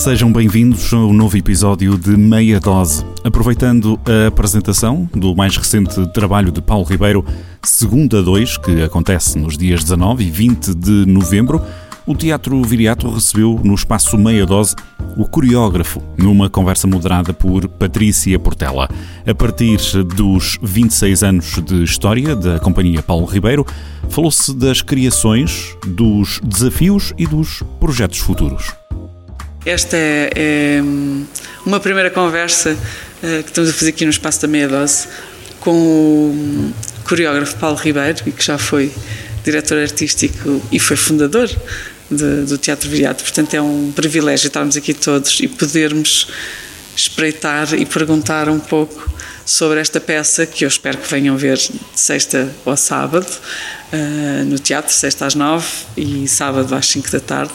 Sejam bem-vindos ao novo episódio de Meia Dose. Aproveitando a apresentação do mais recente trabalho de Paulo Ribeiro, Segunda 2, que acontece nos dias 19 e 20 de novembro, o Teatro Viriato recebeu no espaço Meia Dose o coreógrafo, numa conversa moderada por Patrícia Portela. A partir dos 26 anos de história da Companhia Paulo Ribeiro, falou-se das criações, dos desafios e dos projetos futuros. Esta é, é uma primeira conversa uh, que estamos a fazer aqui no espaço da Meia Dose com o coreógrafo Paulo Ribeiro, que já foi diretor artístico e foi fundador de, do Teatro Viriato. Portanto, é um privilégio estarmos aqui todos e podermos espreitar e perguntar um pouco sobre esta peça que eu espero que venham ver de sexta ao sábado uh, no teatro, sexta às nove e sábado às cinco da tarde,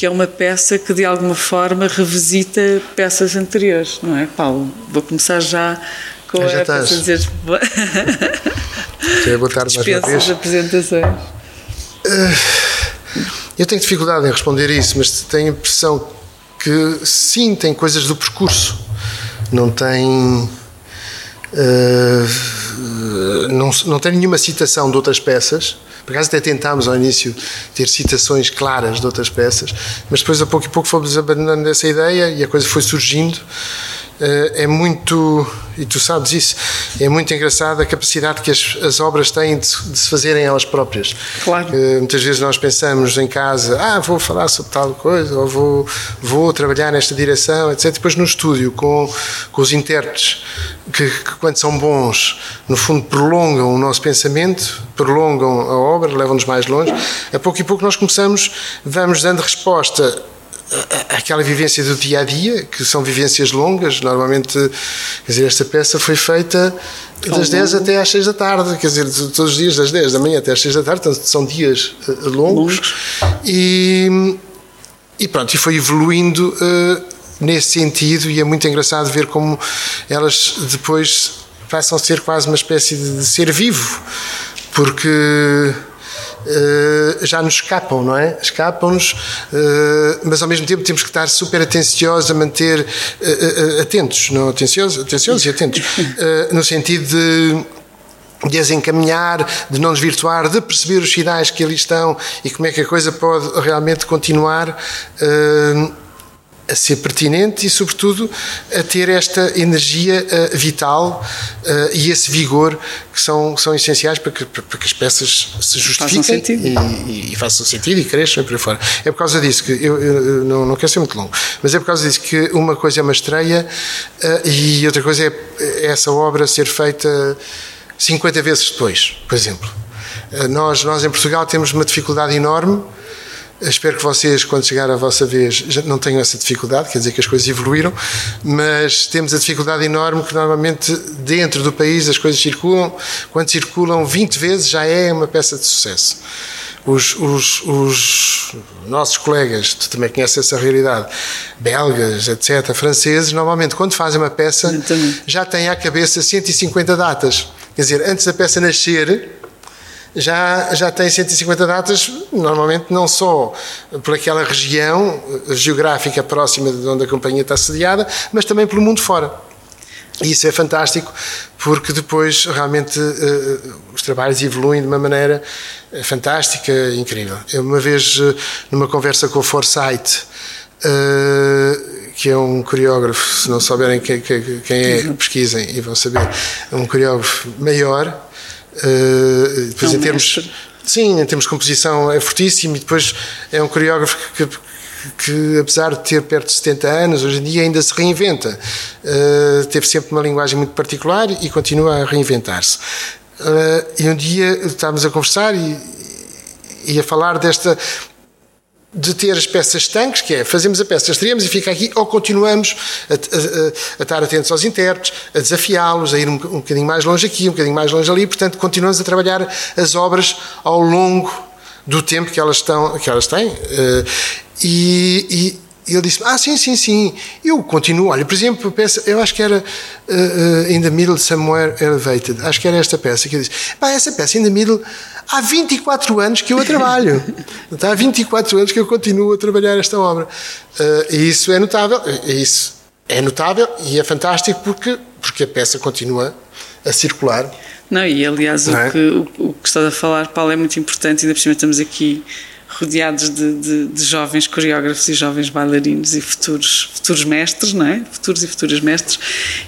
que é uma peça que de alguma forma revisita peças anteriores, não é, Paulo? Vou começar já com já a peça dizer boa tarde Dispensa as apresentações. Uh, eu tenho dificuldade em responder isso, mas tenho a impressão que sim, tem coisas do percurso, não tem Uh, não, não tem nenhuma citação de outras peças. Por acaso até tentámos ao início ter citações claras de outras peças, mas depois a pouco e pouco fomos abandonando essa ideia e a coisa foi surgindo. Uh, é muito, e tu sabes isso, é muito engraçado a capacidade que as, as obras têm de, de, se fazerem elas próprias. Claro. Uh, muitas vezes nós pensamos em casa, ah, vou falar sobre tal coisa, ou vou, vou trabalhar nesta direção, etc. Depois no estúdio, com, com os intérpretes, que, que, quando são bons, no fundo prolongam o nosso pensamento, prolongam a obra, levam-nos mais longe. A pouco e pouco nós começamos, vamos dando resposta àquela vivência do dia a dia, que são vivências longas, normalmente, quer dizer, esta peça foi feita das 10 até às 6 da tarde, quer dizer, todos os dias das 10 da manhã até às 6 da tarde, portanto, são dias eh, longos, e, e pronto, e foi evoluindo uh, nesse sentido e é muito engraçado ver como elas depois passam a ser quase uma espécie de ser vivo, porque já nos escapam, não é? Escapam-nos, uh, mas ao mesmo tempo temos que estar super atenciosos a manter uh, atentos, não? Atenciosos, atenciosos e atentos, no sentido de de as encaminhar, de não desvirtuar, de perceber os sinais que ali estão e como é que a coisa pode realmente continuar. Uh, a ser pertinente e, sobretudo, a ter esta energia uh, vital uh, e esse vigor que são, são essenciais para que, para que as peças se justifiquem e, e, e, façam sentido e cresçam e por aí fora. É por causa disso que eu, eu não, não, quero ser muito longo, mas é por causa disso que uma coisa é uma estreia uh, e outra coisa é, é essa obra ser feita 50 vezes depois, por exemplo. Nós, nós em Portugal temos uma dificuldade enorme Espero que vocês, quando chegar a vossa vez, não tenham essa dificuldade, quer dizer que as coisas evoluíram, mas temos a dificuldade enorme que normalmente dentro do país as coisas circulam, quando circulam 20 vezes já é uma peça de sucesso. Os, os, os, nossos colegas, tu também conheces essa realidade, belgas, etc., franceses, normalmente quando fazem uma peça já têm à cabeça 150 datas. Quer dizer, antes da peça nascer, já, já tem 150 datas, normalmente não só por aquela região geográfica próxima de onde a companhia está sediada, mas também pelo mundo fora. E isso é fantástico, porque depois realmente uh, os trabalhos evoluem de uma maneira eh, fantástica e incrível. Eu, uma vez, numa conversa com o uh, que é um coreógrafo, se não souberem quem, quem é, pesquisem e vão saber, é um coreógrafo maior, Uh, depois, é um em termos. Mestre. Sim, em termos de composição é fortíssimo e depois é um coreógrafo que, que, que, apesar de ter perto de 70 anos, hoje em dia ainda se reinventa. Uh, teve sempre uma linguagem muito particular e continua a reinventar-se. Uh, e um dia estávamos a conversar e, e a falar desta de ter as peças tanques, que é fazemos a peça, estreamos e fica aqui, ou continuamos a, a, a, a estar atentos aos intérpretes, a desafiá-los, a ir um, um bocadinho mais longe aqui, um bocadinho mais longe ali, portanto continuamos a trabalhar as obras ao longo do tempo que elas, estão, que elas têm. Uh, e, e ele disse: Ah, sim, sim, sim. Eu continuo. Olha, por exemplo, peça, eu acho que era uh, In the Middle Somewhere Elevated. Acho que era esta peça que eu disse: Pá, essa peça, In the Middle, há 24 anos que eu a trabalho. há 24 anos que eu continuo a trabalhar esta obra. Uh, e isso é notável. Isso é notável e é fantástico porque, porque a peça continua a circular. Não, e aliás, é? o, que, o, o que estás a falar, Paulo, é muito importante, ainda por cima estamos aqui rodeados de, de, de, jovens coreógrafos e jovens bailarinos e futuros, futuros mestres, não é? Futuros e futuras mestres.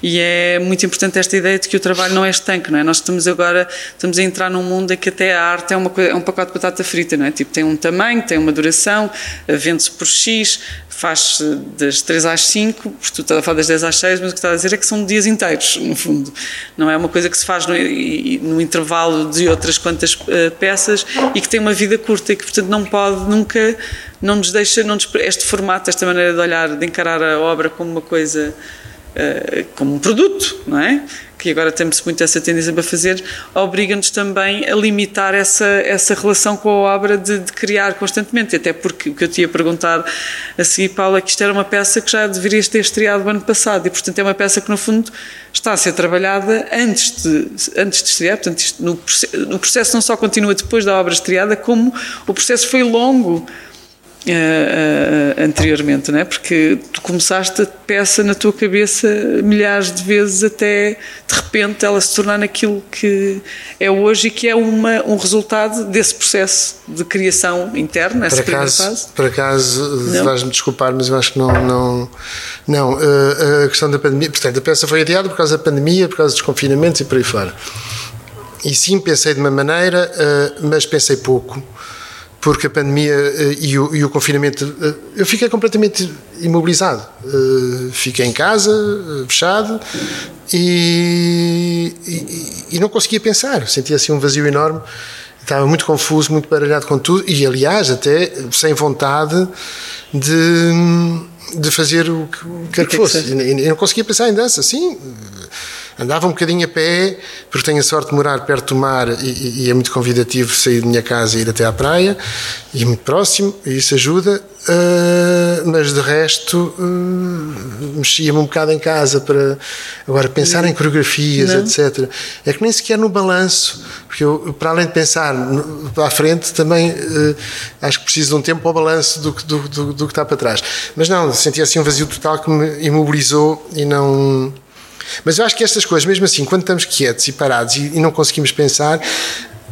E é muito importante esta ideia de que o trabalho não é estanque, não é? Nós estamos agora, estamos a entrar num mundo em que até a arte é, uma, é um pacote de batata frita, não é? Tipo, tem um tamanho, tem uma duração, vende-se por X, faz das 3 às 5, porque tu estás a falar das 10 às 6, mas o que estás a dizer é que são dias inteiros, no fundo. Não é uma coisa que se faz no, no intervalo de outras quantas uh, peças e que tem uma vida curta e que, portanto, não pode nunca, não nos deixa, não nos, este formato, esta maneira de olhar, de encarar a obra como uma coisa, uh, como um produto, não é? que agora temos muito essa tendência para fazer, obriga-nos também a limitar essa, essa relação com a obra de, de, criar constantemente. Até porque o que eu te ia perguntar a seguir, Paula, é que isto era uma peça que já deveria ter estreado o ano passado e, portanto, é uma peça que, no fundo, está a ser trabalhada antes de, antes de estrear. Portanto, isto, no, no processo não só continua depois da obra estreada, como o processo foi longo Uh, uh, anteriormente, não é? Porque tu começaste a peça na tua cabeça milhares de vezes até de repente ela se tornar naquilo que é hoje e que é uma, um resultado desse processo de criação interna, essa por acaso, fase. Por acaso, vais-me desculpar, mas eu acho que não. Não, não uh, a questão da pandemia. Portanto, a peça foi adiada por causa da pandemia, por causa dos confinamentos e por aí fora. E sim, pensei de uma maneira, mas pensei pouco porque a pandemia uh, e, o, e, o, confinamento, uh, eu fiquei completamente imobilizado. Uh, fiquei em casa, fechado, e, e, e, não conseguia pensar. Sentia assim um vazio enorme. Estava muito confuso, muito baralhado com tudo, e aliás, até sem vontade de, de fazer o que quer que, que fosse. E, não conseguia pensar em dança, sim Andava um bocadinho a pé, porque tenho a sorte de morar perto do mar e, e é muito convidativo sair da minha casa e ir até à praia, e é muito próximo, e isso ajuda. Uh, mas de resto, uh, mexia-me um bocado em casa para agora pensar em coreografias, Não. etc. É que nem sequer no balanço, porque eu, para além de pensar para a frente, também uh, acho que preciso de um tempo para o balanço do, do, do, do que está para trás. Mas não, sentia assim um vazio total que me imobilizou e não mas eu acho que estas coisas, mesmo assim, quando estamos quietos e parados e, e não conseguimos pensar,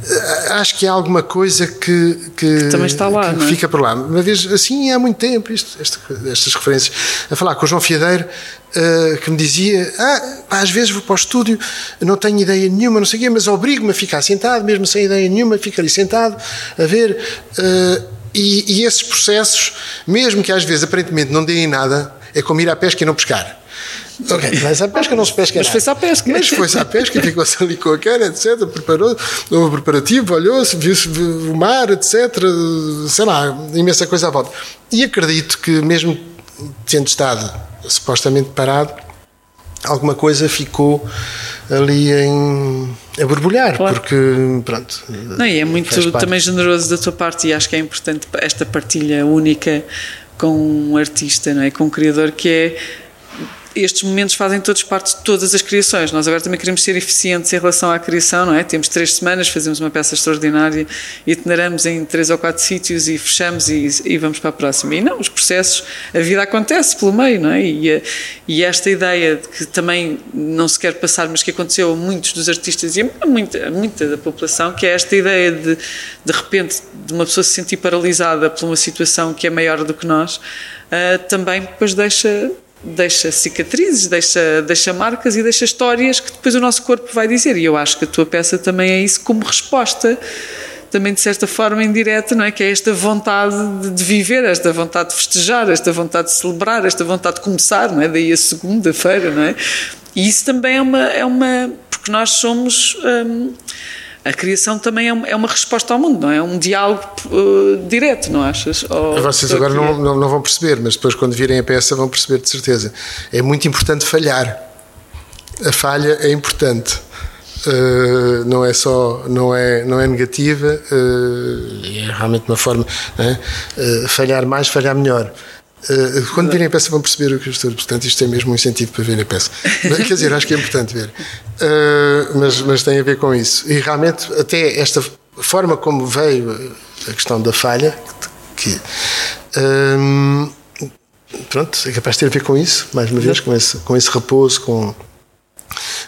eh, acho que há alguma coisa que, que, que também está lá, que é? fica por lá. Uma vez assim há muito tempo, isto, esta, estas referências, a falar com o João Fiadeiro, uh, que me dizia: ah, às vezes vou para o estúdio, não tenho ideia nenhuma, não sei o quê, mas obrigo-me a ficar sentado, mesmo sem ideia nenhuma, fico ali sentado a ver. Uh, e, e esses processos, mesmo que às vezes aparentemente não deem nada, é como ir à pesca e não pescar. Ok, mas a pesca não se pesca Mas foi-se à pesca. Mas foi-se à pesca, ficou-se ali com a cara, etc. Preparou, houve preparativo, olhou-se, viu-se o mar, etc. Sei lá, imensa coisa à volta. E acredito que, mesmo tendo estado supostamente parado, alguma coisa ficou ali em, a borbulhar, claro. porque pronto. Não, e é muito também generoso da tua parte e acho que é importante esta partilha única com um artista, não é? com um criador que é estes momentos fazem todos parte de todas as criações. Nós agora também queremos ser eficientes em relação à criação, não é? Temos três semanas, fazemos uma peça extraordinária, itineramos em três ou quatro sítios e fechamos e, e vamos para a próxima. E não, os processos, a vida acontece pelo meio, não é? E, e esta ideia de que também não se quer passar, mas que aconteceu a muitos dos artistas e a muita, a muita da população, que é esta ideia de, de repente, de uma pessoa se sentir paralisada por uma situação que é maior do que nós, uh, também depois deixa deixa cicatrizes, deixa, deixa marcas e deixa histórias que depois o nosso corpo vai dizer. E eu acho que a tua peça também é isso como resposta, também de certa forma indireta, não é? Que é esta vontade de viver, esta vontade de festejar, esta vontade de celebrar, esta vontade de começar, não é? Daí a segunda-feira, não é? E isso também é uma. É uma porque nós somos. Hum, a criação também é, é uma resposta ao mundo, não é? É um diálogo uh, direto, não achas? Ou Vocês agora não, não, não, vão perceber, mas depois quando virem a peça vão perceber de certeza. É muito importante falhar. A falha é importante. Uh, não é só não é não é negativa uh, é realmente uma forma é? falhar mais falhar melhor Uh, quando virem a peça vão perceber o que eu estou portanto isto é mesmo um incentivo para ver a peça quer dizer, acho que é importante ver uh, mas, mas tem a ver com isso e realmente até esta forma como veio a questão da falha, que pronto, é capaz de ter a ver com isso, mais uma vez, com esse, com esse repouso, com.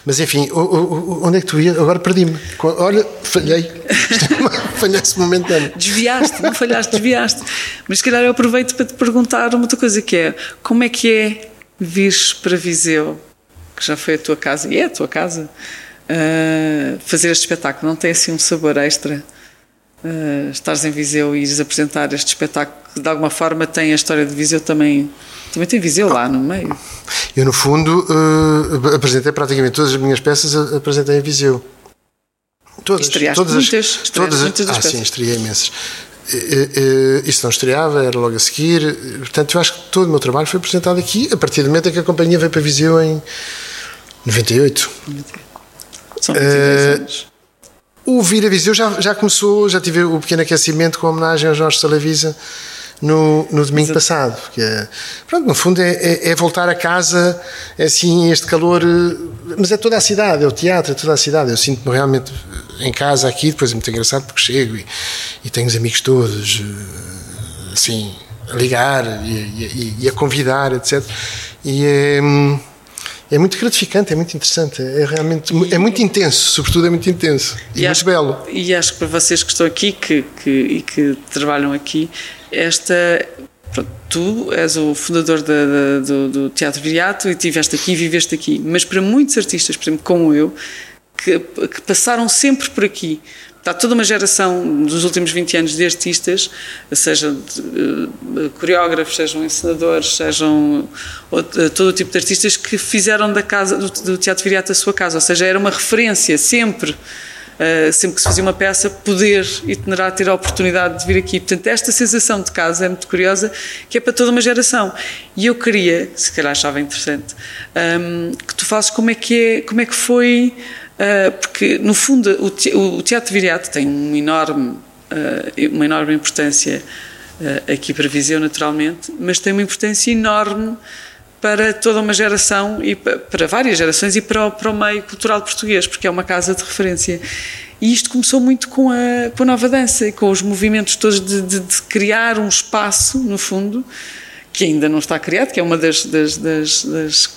Mas enfim, onde é que tu ias? Agora perdi-me. Olha, falhei. Falhaste momentâneo. Desviaste, não falhaste, desviaste. Mas se calhar eu aproveito para te perguntar uma outra coisa que é como é que é vir para Viseu, que já foi a tua casa, e é a tua casa, uh, fazer este espetáculo? Não tem assim um sabor extra? Uh, estares em Viseu e ires apresentar este espetáculo que de alguma forma tem a história de Viseu também também tem Viseu lá no meio eu no fundo uh, apresentei praticamente todas as minhas peças apresentei em Viseu todas todas muitas, as, todas muitas das ah sim estreiei imensas isso não estreava, era logo a seguir. Portanto, eu acho que todo o meu trabalho foi apresentado aqui, a partir do momento em que a companhia veio para Viseu em 98. São 22 anos. O Vira Viseu já, já começou, já tive o pequeno aquecimento com a homenagem ao Jorge Salavisa no, no domingo Exato. passado. Que é, pronto, no fundo é, é, é, voltar a casa, é assim, este calor, eh, mas é toda a cidade, é o teatro, é toda a cidade. Eu sinto-me realmente em casa aqui, depois é muito engraçado porque chego e, e tenho os amigos todos, eh, assim, a ligar e, e, e a convidar, etc. E é é muito gratificante, é muito interessante, é realmente é muito intenso, sobretudo é muito intenso. E, e muito acho, belo. E acho que para vocês que estão aqui que, que, e que trabalham aqui, esta tu és o fundador do, do, Teatro Viriato e estiveste aqui e viveste aqui, mas para muitos artistas, por exemplo, como eu, que, que passaram sempre por aqui, Está toda uma geração dos últimos 20 anos de artistas, seja de, uh, coreógrafos, sejam encenadores, sejam uh, todo o tipo de artistas que fizeram da casa do, do Teatro Viriato a sua casa, ou seja, era uma referência sempre. Uh, sempre que se fazia uma peça, poder itinerar, ter a oportunidade de vir aqui. Portanto, esta sensação de casa é muito curiosa, que é para toda uma geração. E eu queria, se calhar achava interessante, um, ehm, que tu falas como é que, é, como é que foi porque no fundo o teatro viriato tem um enorme, ah, uma enorme importância ah, aqui para Viseu naturalmente, mas tem uma importância enorme para toda uma geração e para várias gerações e para o, para o meio cultural português, porque é uma casa de referência. E isto começou muito com a, com a nova dança e com os movimentos todos de, de, de, criar um espaço, no fundo, que ainda não está criado, que é uma das, das, das, das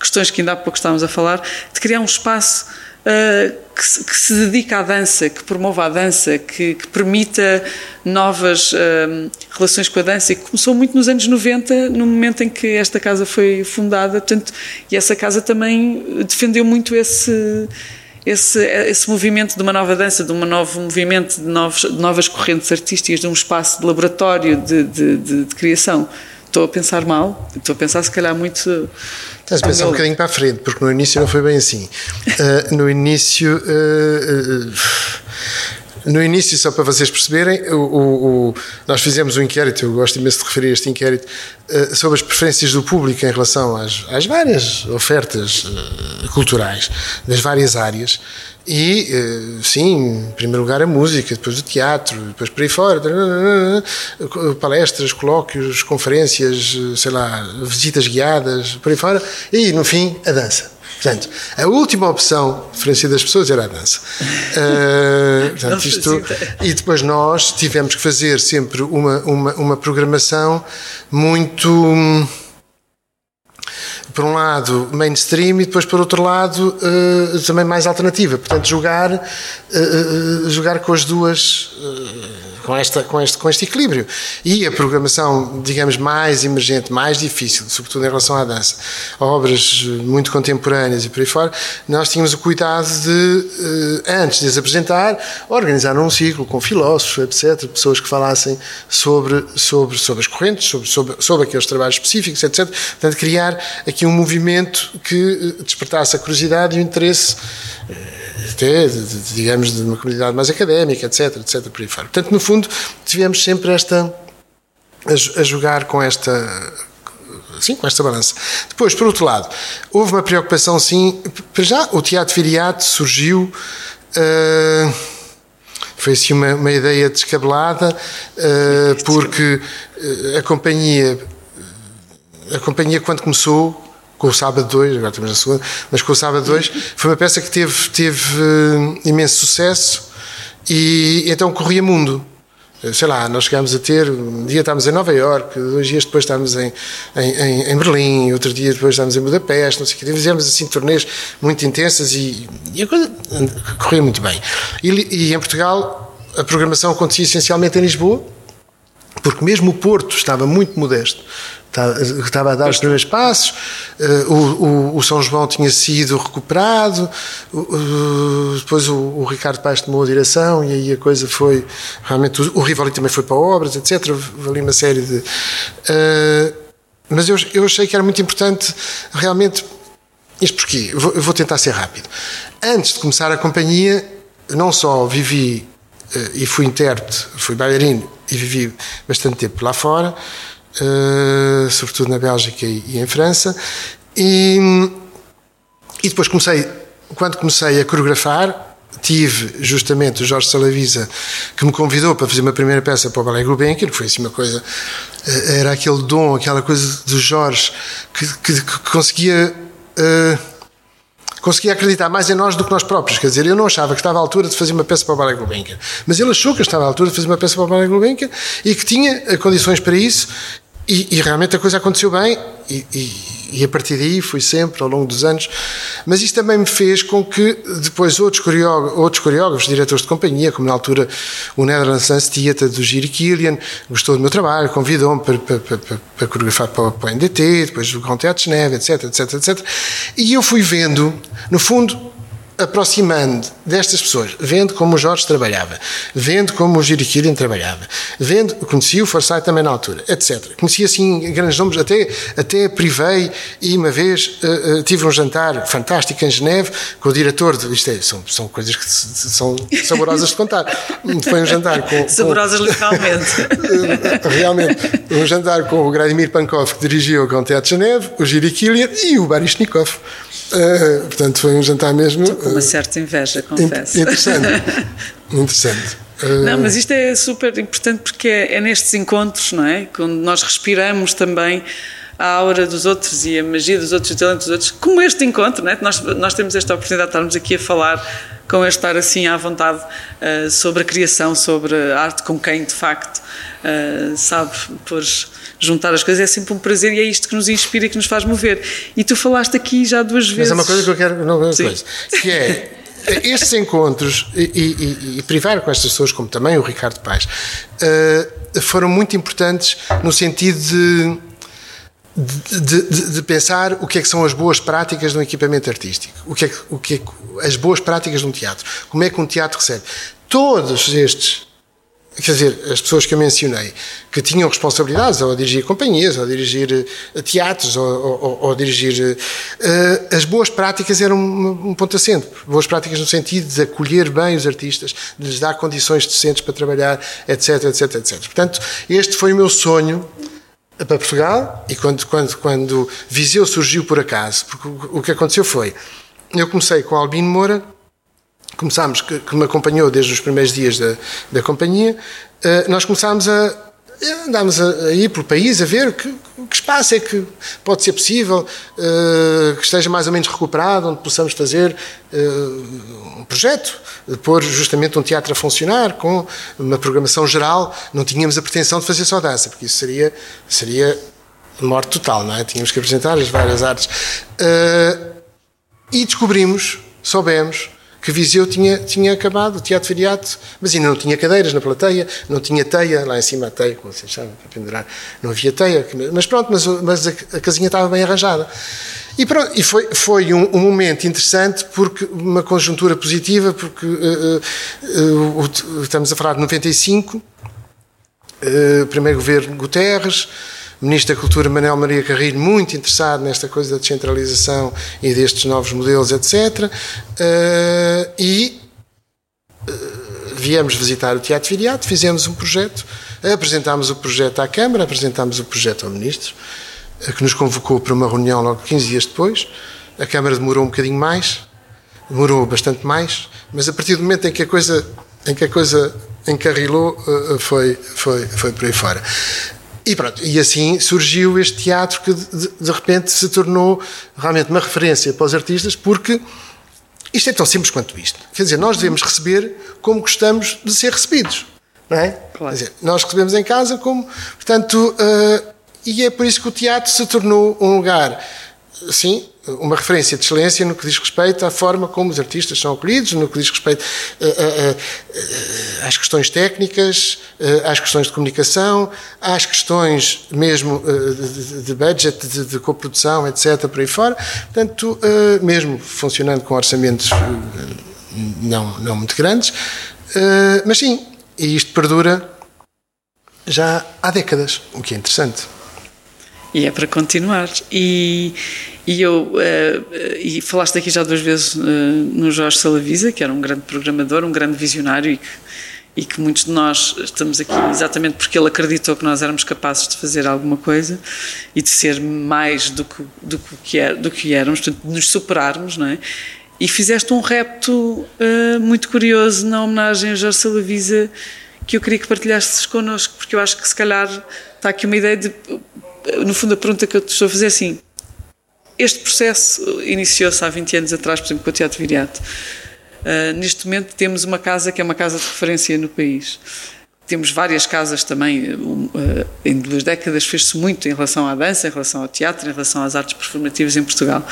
questões que ainda há pouco estávamos a falar, de criar um espaço Uh, que, se, que, se dedica à dança, que promova a dança, que, que permita novas uh, relações com a dança e que começou muito nos anos 90, no momento em que esta casa foi fundada, portanto, e essa casa também defendeu muito esse, esse, esse movimento de uma nova dança, de um novo movimento de, novos, de novas correntes artísticas, de um espaço de laboratório de, de, de criação. Estou a pensar mal, estou a pensar se calhar muito Estás a pensar um bocadinho para a frente, porque no início não foi bem assim. Uh, no início. Uh, uh, no início, só para vocês perceberem, o, o, o, nós fizemos um inquérito, eu gosto imenso de referir a este inquérito, sobre as preferências do público em relação às, às várias ofertas culturais das várias áreas. E, uh, sim, em primeiro lugar a música, depois o teatro, depois por aí fora, palestras, colóquios, conferências, sei lá, visitas guiadas, por aí fora, e, no fim, a dança. Portanto, a última opção, diferencia das pessoas, era a dança. Uh, portanto, isto, e depois nós tivemos que fazer sempre uma, uma, uma programação muito por um lado mainstream e depois por outro lado uh, também mais alternativa. Portanto jogar uh, jogar com as duas com, esta, com, este, com este equilíbrio. E a programação, digamos, mais emergente, mais difícil, sobretudo em relação à dança, obras muito contemporâneas e por aí fora, nós tínhamos o cuidado de, eh, antes de as apresentar, organizar um ciclo com filósofos, etc., pessoas que falassem sobre, sobre, sobre as correntes, sobre, sobre, sobre aqueles trabalhos específicos, etc. Portanto, criar aqui um movimento que eh, despertasse a curiosidade e o interesse eh, até, digamos, de uma comunidade mais académica, etc, etc, por aí fora. Portanto, no fundo, tivemos sempre esta, a, jogar com esta, sim, com esta balança. Depois, por outro lado, houve uma preocupação, sim, para já, o Teatro Viriato surgiu... Uh, foi assim uma, uma ideia descabelada, uh, porque a companhia, a companhia quando começou com o Sábado 2, agora estamos na segunda, mas com o Sábado 2, foi uma peça que teve, teve uh, imenso sucesso E então corria mundo sei lá, nós chegámos a ter, um dia estávamos em Nova Iorque, dois dias depois estávamos em, em, em Berlim, outro dia depois estávamos em Budapeste, não sei o que, fizemos assim turnês muito intensas e, e a coisa corria muito bem. E, e em Portugal a programação acontecia essencialmente em Lisboa, porque mesmo o Porto estava muito modesto estava a dar os primeiros passos, eh, o, o, o, São João tinha sido recuperado, depois o, o, Ricardo Paes tomou a direção e aí a coisa foi realmente. O, Rivali também foi para obras, etc. Ali uma série de. Uh, mas eu, eu achei que era muito importante realmente. Isto porquê? Eu vou, eu vou tentar ser rápido. Antes de começar a companhia, não só vivi uh, e fui intérprete, fui bailarino e vivi bastante tempo lá fora uh, sobretudo na Bélgica e, e em França. E, e, depois comecei, quando comecei a coreografar, tive justamente o Jorge Salavisa que me convidou para fazer uma primeira peça para o Ballet Gulbenkian, que foi assim uma coisa, eh, era aquele dom, aquela coisa do Jorge que, que, que conseguia. Uh, conseguia acreditar mais em nós do que nós próprios. Quer dizer, eu não achava que estava à altura de fazer uma peça para o Ballet Gulbenkian, mas ele achou que eu estava à altura de fazer uma peça para o Ballet Gulbenkian e que tinha condições para isso e, e, realmente a coisa aconteceu bem, e, e, e, a partir daí fui sempre ao longo dos anos. Mas isso também me fez com que depois outros coreógrafos, outros coreógrafos diretores de companhia, como na altura o Netherlands Dance Theatre do Giri Killian, gostou do meu trabalho, convidou-me para, para, para, para, coreografar para, para o NDT, depois o Grand Teatro de etc, etc, etc. E eu fui vendo, no fundo, aproximando destas pessoas, vendo como o Jorge trabalhava, vendo como o Jiriquirian trabalhava, vendo, conheci o Forsyth também na altura, etc. Conheci assim grandes nomes, até, até privei e uma vez uh, uh, tive um jantar fantástico em Geneve com o diretor, de, isto é, são, são coisas que são saborosas de contar. Foi um jantar com... Saborosas com, literalmente. realmente. Um jantar com o Gradimir Pankov, que dirigiu o Teatro de Geneve, o Jiriquirian e o Baryshnikov. Uh, portanto, foi um jantar mesmo. Com uma certa inveja, confesso. Interessante. interessante. Uh... Não, mas isto é super importante porque é, é, nestes encontros, não é? Quando nós respiramos também a aura dos outros e a magia dos outros e o talento dos outros, como este encontro, não é? Nós, nós temos esta oportunidade de estarmos aqui a falar com este estar assim à vontade uh, sobre a criação, sobre a arte, com quem de facto uh, sabe pôr juntar as coisas é sempre um prazer e é isto que nos inspira e que nos faz mover. E tu falaste aqui já duas vezes. Mas é uma coisa que eu quero. Não, uma coisa, que é. Estes encontros e, e, e, privar com estas pessoas, como também o Ricardo Paz, uh, foram muito importantes no sentido de de, de, de, pensar o que é que são as boas práticas de um equipamento artístico, o que é, o que é as boas práticas de um teatro, como é que um teatro recebe. Todos estes quer dizer, as pessoas que eu mencionei, que tinham responsabilidades ou a dirigir companhias, ou a dirigir uh, teatros, ou, dirigir. Uh, as boas práticas eram um, um ponto acento. Boas práticas no sentido de acolher bem os artistas, de lhes dar condições decentes para trabalhar, etc, etc, etc. Portanto, este foi o meu sonho para Portugal e quando, quando, quando Viseu surgiu por acaso, porque o, que aconteceu foi. Eu comecei com Albino Moura começámos, que, que, me acompanhou desde os primeiros dias da, da companhia, uh, nós começámos a. Andámos a, a, ir pelo país a ver que, que espaço é que pode ser possível, uh, que esteja mais ou menos recuperado, onde possamos fazer uh, um projeto, pôr justamente um teatro a funcionar com uma programação geral. Não tínhamos a pretensão de fazer só dança, porque isso seria, seria morte total, não é? Tínhamos que apresentar as várias artes. e descobrimos, soubemos, que Viseu tinha, tinha acabado, o Teatro Feriato, mas ainda não tinha cadeiras na plateia, não tinha teia, lá em cima a teia, como vocês sabem, para pendurar, não havia teia, mas pronto, mas, mas a, a casinha estava bem arranjada. E, pronto, e foi, foi um, um, momento interessante, porque uma conjuntura positiva, porque uh, uh, uh, estamos a falar de 95, primeiro governo Guterres, Ministro da Cultura Manuel Maria Carrilho, muito interessado nesta coisa da descentralização e destes novos modelos, etc. Uh, e uh, viemos visitar o Teatro Viriato, fizemos um projeto, apresentámos o projeto à Câmara, apresentámos o projeto ao Ministro, uh, que nos convocou para uma reunião logo 15 dias depois. A Câmara demorou um bocadinho mais, demorou bastante mais, mas a partir do momento em que a coisa, em que a coisa encarrilou, foi, foi, foi por aí fora. E pronto, e assim surgiu este teatro que de, de repente se tornou realmente uma referência para os artistas, porque Isto é tão simples quanto isto. Quer dizer, nós devemos receber como gostamos de ser recebidos. Não é? Claro. Quer dizer, nós recebemos em casa como. Portanto, uh, e é por isso que o teatro se tornou um lugar, sim, uma referência de excelência no que diz respeito à forma como os artistas são acolhidos, no que diz respeito uh, uh, às questões técnicas, às questões de comunicação, às questões mesmo de, budget, de coprodução, etc., por aí fora. Portanto, mesmo funcionando com orçamentos não, não muito grandes, mas sim, e isto perdura já há décadas, o que é interessante. E é para continuar. E, e eu uh, e falaste aqui já duas vezes uh, no Jorge Salavisa, que era um grande programador, um grande visionário e que, e que muitos de nós estamos aqui exatamente porque ele acreditou que nós éramos capazes de fazer alguma coisa e de ser mais do que, do que, é, do que éramos, de nos superarmos, não é? E fizeste um repto uh, muito curioso na homenagem a Jorge Salavisa que eu queria que partilhasses connosco, porque eu acho que se calhar está aqui uma ideia de. No fundo, a pergunta que eu te estou a fazer é assim: este processo iniciou-se há 20 anos atrás, por exemplo, com o Teatro Viriato. Uh, neste momento temos uma casa que é uma casa de referência no país. Temos várias casas também, uh, em duas décadas fez-se muito em relação à dança, em relação ao teatro, em relação às artes performativas em Portugal.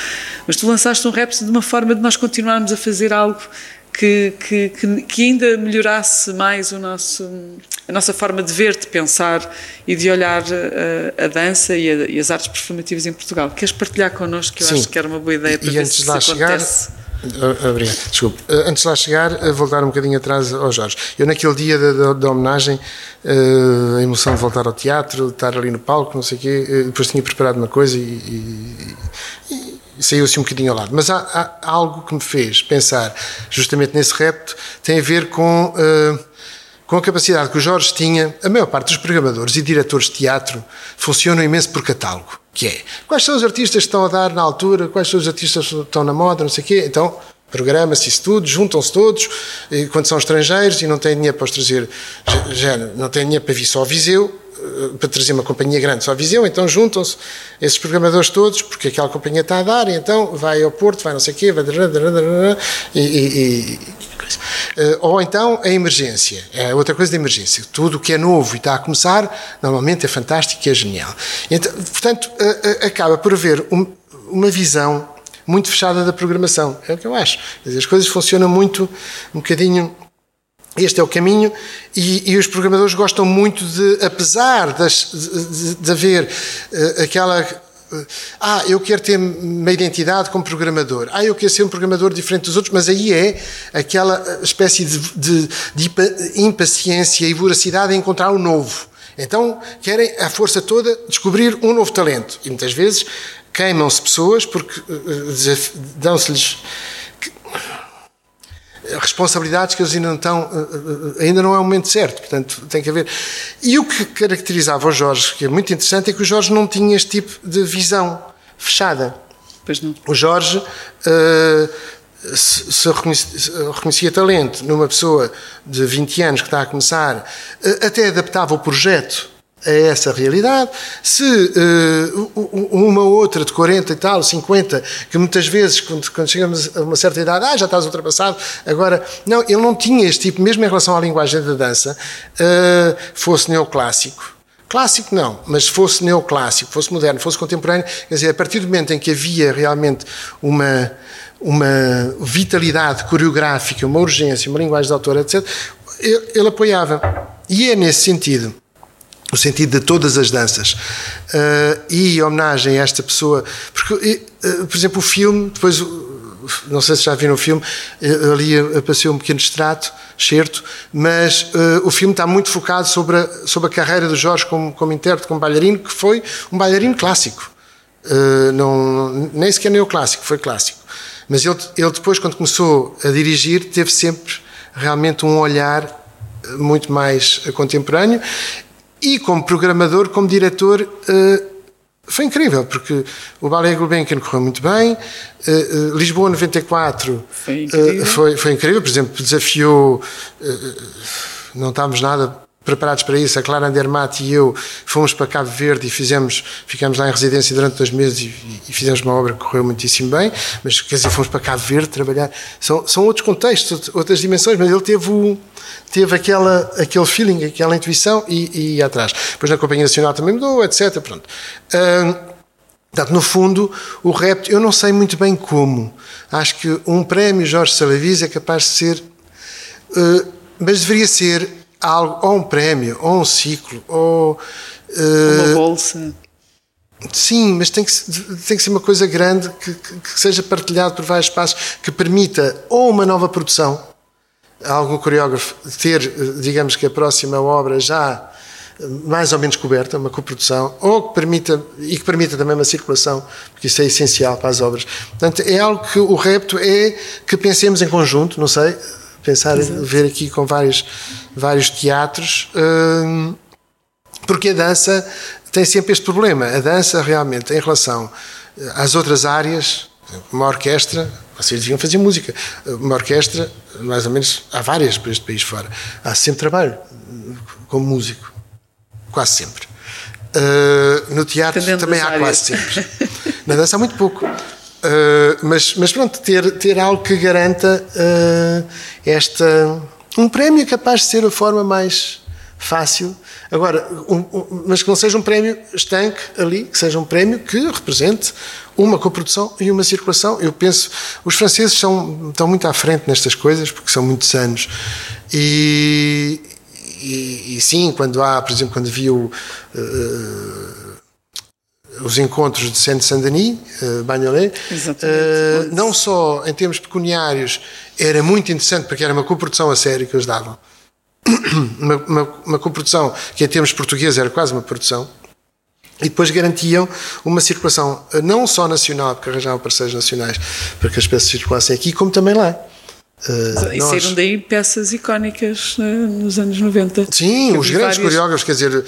Mas tu lançaste um rap de uma forma de nós continuarmos a fazer algo que, que, que, ainda melhorasse mais o nosso, a nossa forma de ver, de pensar e de olhar a, a dança e, a, e, as artes performativas em Portugal. Queres partilhar connosco? Que eu Sim. acho que era uma boa ideia para e ver antes se de lá chegar, acontece. Ah, obrigado, desculpe. Ah, antes de lá chegar, ah, voltar um bocadinho atrás ao Jorge. Eu, naquele dia da, homenagem, a emoção de voltar ao teatro, de estar ali no palco, não sei o quê, depois tinha preparado uma coisa e, e, e saiu assim um bocadinho ao lado. Mas há, há, algo que me fez pensar justamente nesse repto, tem a ver com, uh, com a capacidade que o Jorge tinha. A maior parte dos programadores e diretores de teatro funcionam imenso por catálogo, que é quais são os artistas que estão a dar na altura, quais são os artistas que estão na moda, não sei o quê. Então, programa-se isso tudo, juntam-se todos, quando são estrangeiros e não têm dinheiro para os trazer, já, não têm dinheiro para vir só ao Viseu, eh, para trazer uma companhia grande só a Viseu, então juntam-se esses programadores todos, porque aquela companhia está a dar, e então vai ao Porto, vai não sei o quê, vai... E, e, e, eh, ou então a emergência, é outra coisa da emergência. Tudo o que é novo e está a começar, normalmente é fantástico e é genial. Então, portanto, eh, acaba por haver uma visão muito fechada da programação. É o que eu acho. As coisas funcionam muito, um bocadinho este é o caminho e, e, os programadores gostam muito de, apesar das, de, de haver uh, aquela ah, eu quero ter uma identidade como programador. Ah, eu quero ser um programador diferente dos outros, mas aí é aquela espécie de, de, de impaciência e voracidade em encontrar o novo. Então, querem a força toda descobrir um novo talento. E muitas vezes queimam-se pessoas porque uh, dão-se-lhes responsabilidades que eles ainda não estão, eh, eh, ainda não é o momento certo, portanto tem que haver. E o que caracterizava o Jorge, que é muito interessante, é que o Jorge não tinha este tipo de visão fechada. Pois não. O Jorge uh, se, se reconhecia, reconhecia, talento numa pessoa de 20 anos que está a começar, uh, até adaptava o projeto a essa realidade. Se uh, uma outra de 40 e tal, 50, que muitas vezes, quando, quando, chegamos a uma certa idade, ah, já estás ultrapassado, agora. Não, ele não tinha este tipo, mesmo em relação à linguagem da dança, uh, fosse neoclássico. Clássico não, mas fosse neoclássico, fosse moderno, fosse contemporâneo, quer dizer, a partir do momento em que havia realmente uma, uma vitalidade coreográfica, uma urgência, uma linguagem de autor, etc., ele, ele apoiava. E é nesse sentido o sentido de todas as danças. Uh, e homenagem a esta pessoa, porque, uh, por exemplo, o filme, depois, não sei se já viram o filme, uh, ali apareceu um pequeno extrato, certo, mas o filme está muito focado sobre a, sobre a carreira do Jorge como, como intérprete, como bailarino, que foi um bailarino clássico. não, nem sequer neoclássico, foi clássico. Mas ele, ele depois, quando começou a dirigir, teve sempre realmente um olhar muito mais contemporâneo e como programador, como diretor, uh, foi incrível, porque o Ballet Gulbenkian correu muito bem, uh, uh, Lisboa 94 foi incrível. Foi, foi, incrível, por exemplo, desafiou, não estávamos nada preparados para isso. A Clara Andermatt e eu fomos para Cabo Verde e fizemos, ficamos lá em residência durante dois meses e, e fizemos uma obra que correu muitíssimo bem, mas quer dizer, fomos para Cabo Verde trabalhar. São, são outros contextos, outras dimensões, mas ele teve, o, teve aquela, aquele feeling, aquela intuição e, e ia atrás. Depois na Companhia Nacional também mudou, etc. Pronto. Uh, Portanto, no fundo, o rap, eu não sei muito bem como. Acho que um prémio Jorge Salavis é capaz de ser. Uh, mas deveria ser algo, ou um prémio, ou um ciclo, ou. Uh, uma bolsa. Sim, mas tem que, tem que ser uma coisa grande que, que, que seja partilhado por vários espaços, que permita ou uma nova produção, algum coreógrafo ter, digamos que a próxima obra já mais ou menos coberta, uma coprodução, ou que permita, e que permita também uma circulação, porque isso é essencial para as obras. Portanto, é algo que o repto é que pensemos em conjunto, não sei, pensar, Exato. ver aqui com vários, vários teatros, hum, porque a dança tem sempre este problema. A dança, realmente, em relação às outras áreas, uma orquestra, vocês deviam fazer música, uma orquestra, mais ou menos, há várias para este país fora, há sempre trabalho como músico quase sempre. Uh, no teatro também há áreas. quase sempre. Na dança há muito pouco. Uh, mas, mas pronto, ter, ter algo que garanta uh, esta. Um prémio capaz de ser a forma mais fácil. Agora, um, um, mas que não seja um prémio estanque ali, que seja um prémio que represente uma coprodução e uma circulação. Eu penso, os franceses são, estão muito à frente nestas coisas, porque são muitos anos. E, e, e, sim, quando há, por exemplo, quando viu uh, os encontros de Saint-Saint-Denis, uh, Bagnolet, uh, não só em termos pecuniários era muito interessante porque era uma coprodução a sério que eles davam, uma, uma, uma coprodução que em termos portugueses era quase uma produção, e depois garantiam uma circulação não só nacional, porque arranjavam parceiros nacionais para que as peças circulassem aqui, como também lá. Uh, e nós... saíram daí peças icónicas uh, nos anos 90. Sim, os grandes várias... coreógrafos, quer dizer,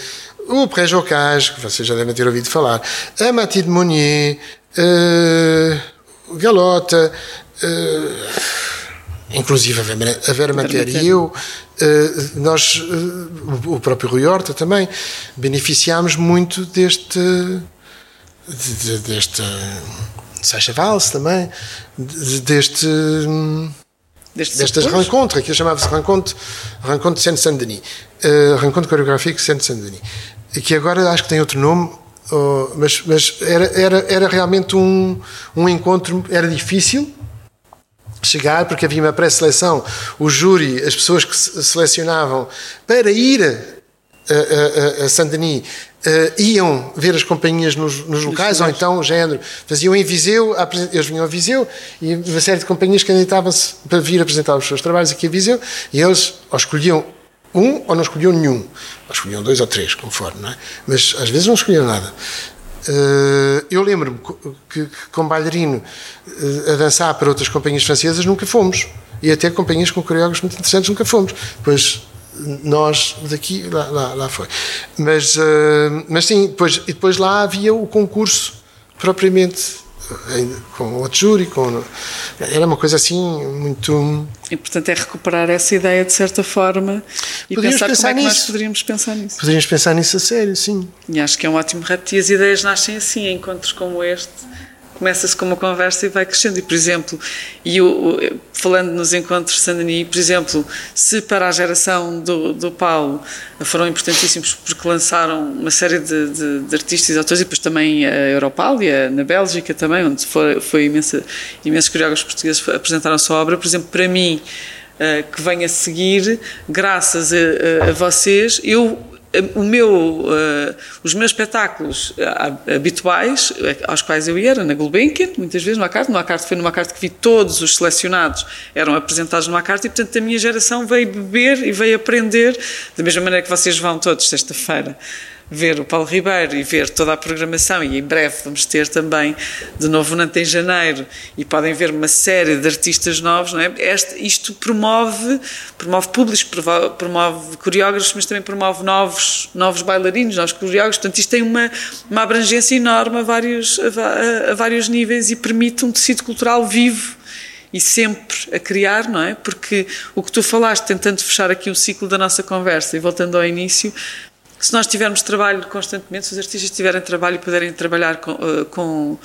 o Pré Jocage, que vocês já devem ter ouvido falar, a Mathilde Monnier, uh, Galota, inclusive a Vera, a Vera e eu, nós, o próprio Rui Horta também, beneficiámos muito deste. De, deste Sacha Valls também, deste Destes, destas rencontres, que chamava-se Rencontre, rencontre Saint-Saint-Denis, uh, Rencontre Coreográfico Saint-Saint-Denis, que agora acho que tem outro nome, uh, mas, mas era, era, era realmente um, um encontro, era difícil chegar, porque havia uma pré-seleção, o júri, as pessoas que se selecionavam para ir a, a, a Saint-Denis Uh, iam ver as companhias nos, nos locais, ou então o género, faziam em Viseu, eles vinham a Viseu e uma série de companhias candidatavam-se para vir apresentar os seus trabalhos aqui a Viseu e eles escolhiam um ou não escolhiam nenhum, ou escolhiam dois ou três, conforme, não é? Mas às vezes não escolhiam nada. Uh, eu lembro-me que, que, com bailarino uh, a dançar para outras companhias francesas nunca fomos. E até companhias com coreógrafos muito interessantes nunca fomos. Depois nós daqui lá, lá, lá foi mas uh, mas sim depois e depois lá havia o concurso propriamente eh, com outro júri com era uma coisa assim muito e portanto é recuperar essa ideia de certa forma e poderíamos pensar, pensar como é que nós poderíamos pensar nisso. Poderíamos pensar nisso a sério sim. E acho que é um ótimo repto e as ideias nascem assim encontros como este começa-se com uma conversa e vai crescendo. E, por exemplo, e o, falando nos encontros de Sandani, por exemplo, se para a geração do, do Paulo foram importantíssimos porque lançaram uma série de, de, de artistas e autores, e depois também a Europália, na Bélgica também, onde foi, foi imensa, imensos coreógrafos portugueses apresentaram a sua obra, por exemplo, para mim, uh, que vem a seguir, graças a, a, vocês, eu meu, uh, os meus espetáculos uh, habituais, aos quais eu ia, era na Gulbenkian, muitas vezes no Acarte. No Acarte foi numa Acarte que vi todos os selecionados eram apresentados no Acarte e, portanto, a minha geração veio beber e veio aprender, da mesma maneira que vocês vão todos sexta-feira ver o Paulo Ribeiro e ver toda a programação e em breve vamos ter também de novo Nantes em janeiro e podem ver uma série de artistas novos, não é? Este, isto promove, promove públicos, promove coreógrafos, mas também promove novos, novos bailarinos, novos coreógrafos, portanto isto tem uma, uma abrangência enorme a vários, a, a, a vários níveis e permite um tecido cultural vivo e sempre a criar, não é? Porque o que tu falaste, tentando fechar aqui o ciclo da nossa conversa e voltando ao início, se nós tivermos trabalho constantemente, se os artistas tiverem trabalho e puderem trabalhar com, eh, com,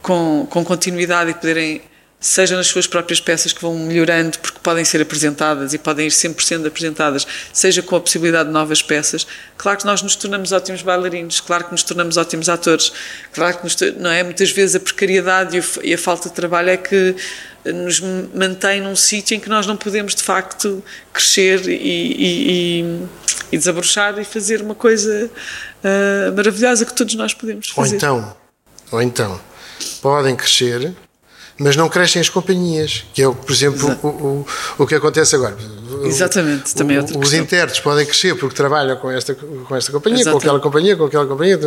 com, com continuidade e poderem seja nas suas próprias peças que vão melhorando, porque podem ser apresentadas e podem ir sempre sendo apresentadas, seja com a possibilidade de novas peças. Claro que nós nos tornamos ótimos bailarinos, claro que nos tornamos ótimos atores, claro que nos, não é? Muitas vezes a precariedade e a falta de trabalho é que nos mantém num sítio em que nós não podemos de facto crescer e, e, e, e desabrochar e fazer uma coisa uh, maravilhosa que todos nós podemos fazer. Ou então, ou então, podem crescer mas não crescem as companhias, que é, por exemplo, o, o, o, que acontece agora. Exatamente, também é outra Os intérpretes podem crescer porque trabalham com esta, com esta companhia, Exatamente. com aquela companhia, com aquela companhia,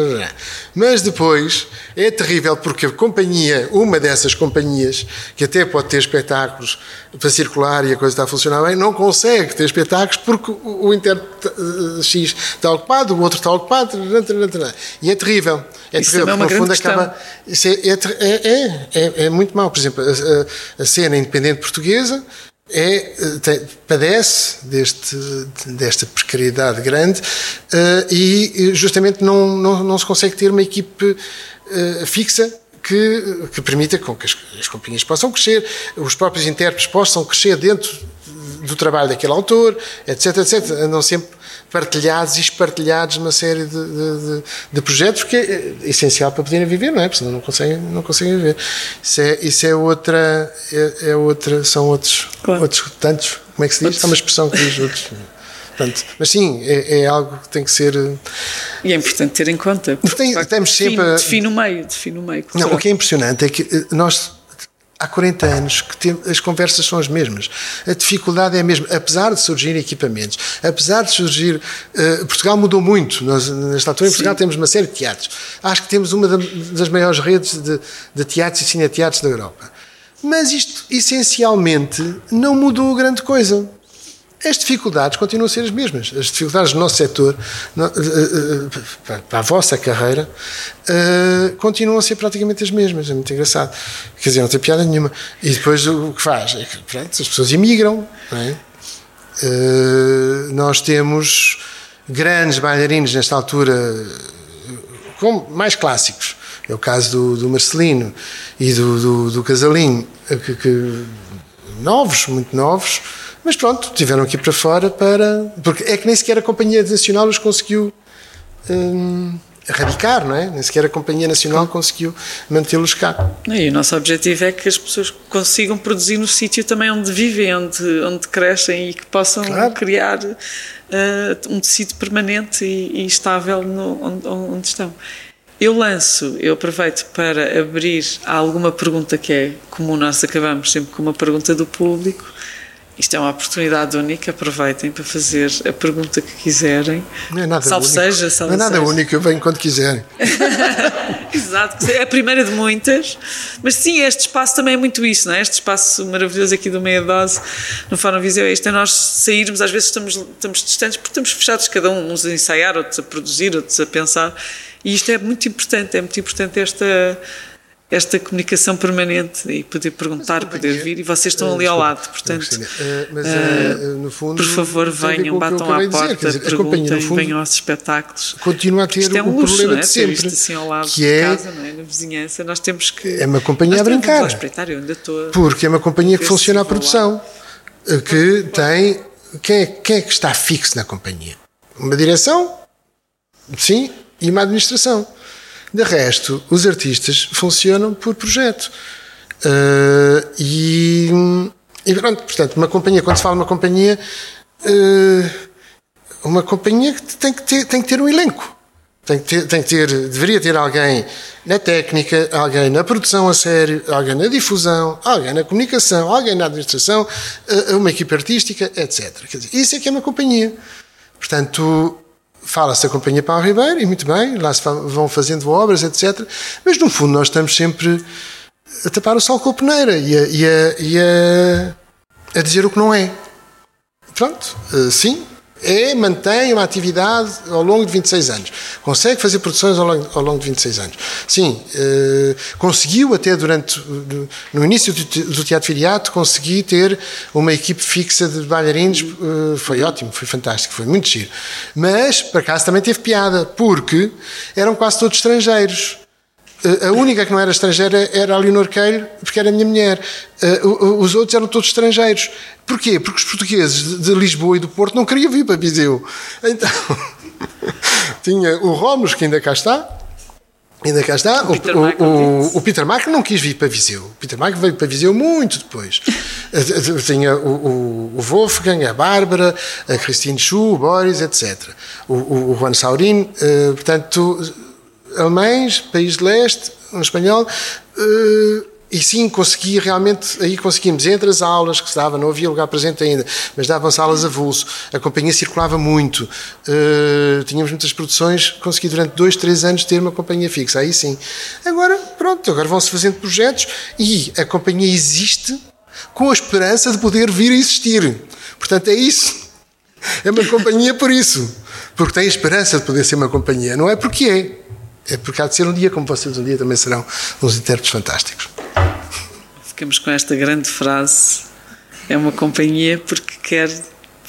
mas depois é terrível porque a companhia, uma dessas companhias, que até pode ter espetáculos para circular e a coisa está a funcionar bem, não consegue ter espetáculos porque o intérprete eh, X está ocupado, o outro está ocupado, e é terrível. É isso terrível, é uma questão. acaba. Isso é, é, é, é, é muito mau. Por exemplo, a, a, cena independente portuguesa é, tem, padece deste, desta precariedade grande uh, e justamente não, não, não se consegue ter uma equipe uh, fixa que, que, permita com que as, as companhias possam crescer, os próprios intérpretes possam crescer dentro do trabalho daquele autor, etc, etc. Andam sempre partilhados e espartilhados numa série de, de, de, projetos que é essencial para poderem viver, não é? Porque senão não conseguem, não conseguem viver. Isso é, isso é outra, é, é outra, são outros, claro. outros tantos, como é que se diz? Há uma expressão que diz outros. Portanto, mas sim, é, é, algo que tem que ser. E é importante ter em conta. Tem, temos sempre. Define, define o meio, define o meio. Não, o que é impressionante é que eh, nós há 40 anos que tem, as conversas são as mesmas. A dificuldade é a mesma, apesar de surgir equipamentos, apesar de surgir. Uh, Portugal mudou muito. Nós, nesta altura, em Portugal, temos uma série de teatros. Acho que temos uma das maiores redes de, de teatros e cineteatros da Europa. Mas isto, essencialmente, não mudou grande coisa as dificuldades continuam a ser as mesmas. As dificuldades do nosso setor, eh, eh, para a vossa carreira, eh, continuam a ser praticamente as mesmas. É muito engraçado. Quer dizer, não tem piada nenhuma. E depois o que faz? É que pronto, as pessoas imigram. É? Nós temos grandes bailarinos nesta altura, como mais clássicos. É o caso do, do Marcelino e do, do, do Casalinho, que, que, novos, muito novos, mas pronto, tiveram aqui para fora para. Porque é que nem sequer a Companhia Nacional os conseguiu hum, erradicar, não é? Nem sequer a Companhia Nacional conseguiu mantê-los cá. E o nosso objetivo é que as pessoas consigam produzir no sítio também onde vivem, onde, onde crescem e que possam claro. criar uh, um tecido permanente e, e estável no, onde, onde estão. Eu lanço, eu aproveito para abrir alguma pergunta que é comum, nós acabamos sempre com uma pergunta do público isto é uma oportunidade única, aproveitem para fazer a pergunta que quiserem. Não é nada salve único. seja, salve Não é nada seja. único, eu venho quando quiserem. Exato, é a primeira de muitas. Mas sim, este espaço também é muito isso, não é? Este espaço maravilhoso aqui do Meia Dose, no Fórum Viseu, é isto, é nós sairmos, às vezes estamos, estamos distantes porque estamos fechados, cada um, uns a ensaiar, outros a produzir, outros a pensar. E isto é muito importante, é muito importante esta esta comunicação permanente e poder perguntar, poder vir, e vocês estão ali ao lado, portanto, mas, uh, no fundo, por favor, venham, batam à porta, dizer, perguntem, fundo, venham aos espetáculos. Continua a ter isto é um o luxo, problema é? de sempre, isto assim ao lado que é, casa, não é? na vizinhança, nós temos que... É uma companhia a brincar, espreitar, eu ainda estou porque é uma companhia que funciona a produção, lá. que tem... Quem é, quem é que está fixo na companhia? Uma direção, sim, e uma administração. De resto, os artistas funcionam por projeto. Uh, e, e, pronto, portanto, uma companhia, quando se fala de uma companhia, uh, uma companhia tem que ter, tem que ter um elenco. Tem que, ter, tem que ter, deveria ter alguém na técnica, alguém na produção a sério, alguém na difusão, alguém na comunicação, alguém na administração, uh, uma equipe artística, etc. Quer dizer, isso é que é uma companhia. Portanto, fala-se da Companhia Paulo Ribeiro, e muito bem, lá se vão fazendo obras, etc. Mas, no fundo, nós estamos sempre a tapar o sol com a peneira e a, e a, e a, a dizer o que não é. Pronto, sim, é, mantém uma atividade ao longo de 26 anos. Consegue fazer produções ao longo, ao longo de 26 anos. Sim, eh, conseguiu até durante, no início do Teatro Filiato, consegui ter uma equipe fixa de bailarinos, eh, foi ótimo, foi fantástico, foi muito giro. Mas, por acaso, também teve piada, porque eram quase todos estrangeiros. A única que não era estrangeira era a Leonor Keil, porque era a minha mulher. Os outros eram todos estrangeiros. Porquê? Porque os portugueses de Lisboa e do Porto não queriam vir para Viseu. Então, tinha o Romos, que ainda cá está, Ainda cá está. O, Peter, o, o, o Peter não quis vir para Viseu. O Peter Mark veio para Viseu muito depois. Tinha o, o, Wolfgang, a Bárbara, a Christine Schuh, o Boris, etc. O, o, Juan Saurin, portanto, alemães, país de leste, um espanhol, uh, e sim, consegui realmente, aí conseguimos, entre as aulas que se dava, não havia lugar presente ainda, mas davam-se aulas avulso, a companhia circulava muito, uh, tínhamos muitas produções, consegui durante dois, três anos ter uma companhia fixa, aí sim. Agora, pronto, agora vão-se fazendo projetos e a companhia existe com a esperança de poder vir a existir. Portanto, é isso. É uma companhia por isso. Porque tem a esperança de poder ser uma companhia, não é porque é. É porque há de ser um dia como vocês um dia também serão uns intérpretes fantásticos. Ficamos com esta grande frase: é uma companhia porque quer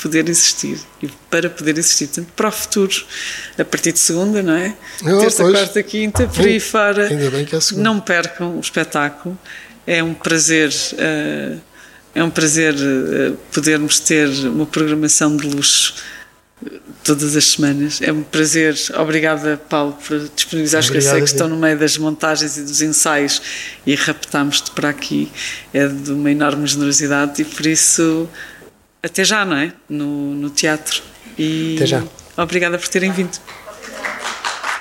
poder existir e para poder existir, portanto, para o futuro, a partir de segunda, não é? Oh, Terça, pois. quarta, quinta, por aí fora. Ainda bem que é segunda. Não percam o espetáculo. É um prazer. Uh, é um prazer uh, podermos ter uma programação de luxo todas as semanas. É um prazer. Obrigada, Paulo, por disponibilizares que eu sei que estão no meio das montagens e dos ensaios e raptámos-te para aqui. É de uma enorme generosidade e por isso, até já, não é? No, no teatro. E até já. Obrigada por terem vindo.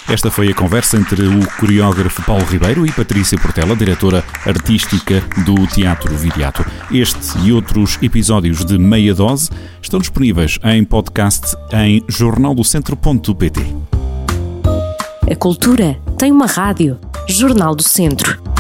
Esta foi a conversa entre o coreógrafo Paulo Ribeiro e Patrícia Portela, diretora artística do Teatro Viriato. Este e outros episódios de Meia Dose estão disponíveis em podcast em jornaldocentro.pt. A cultura tem uma rádio. Jornal do Centro.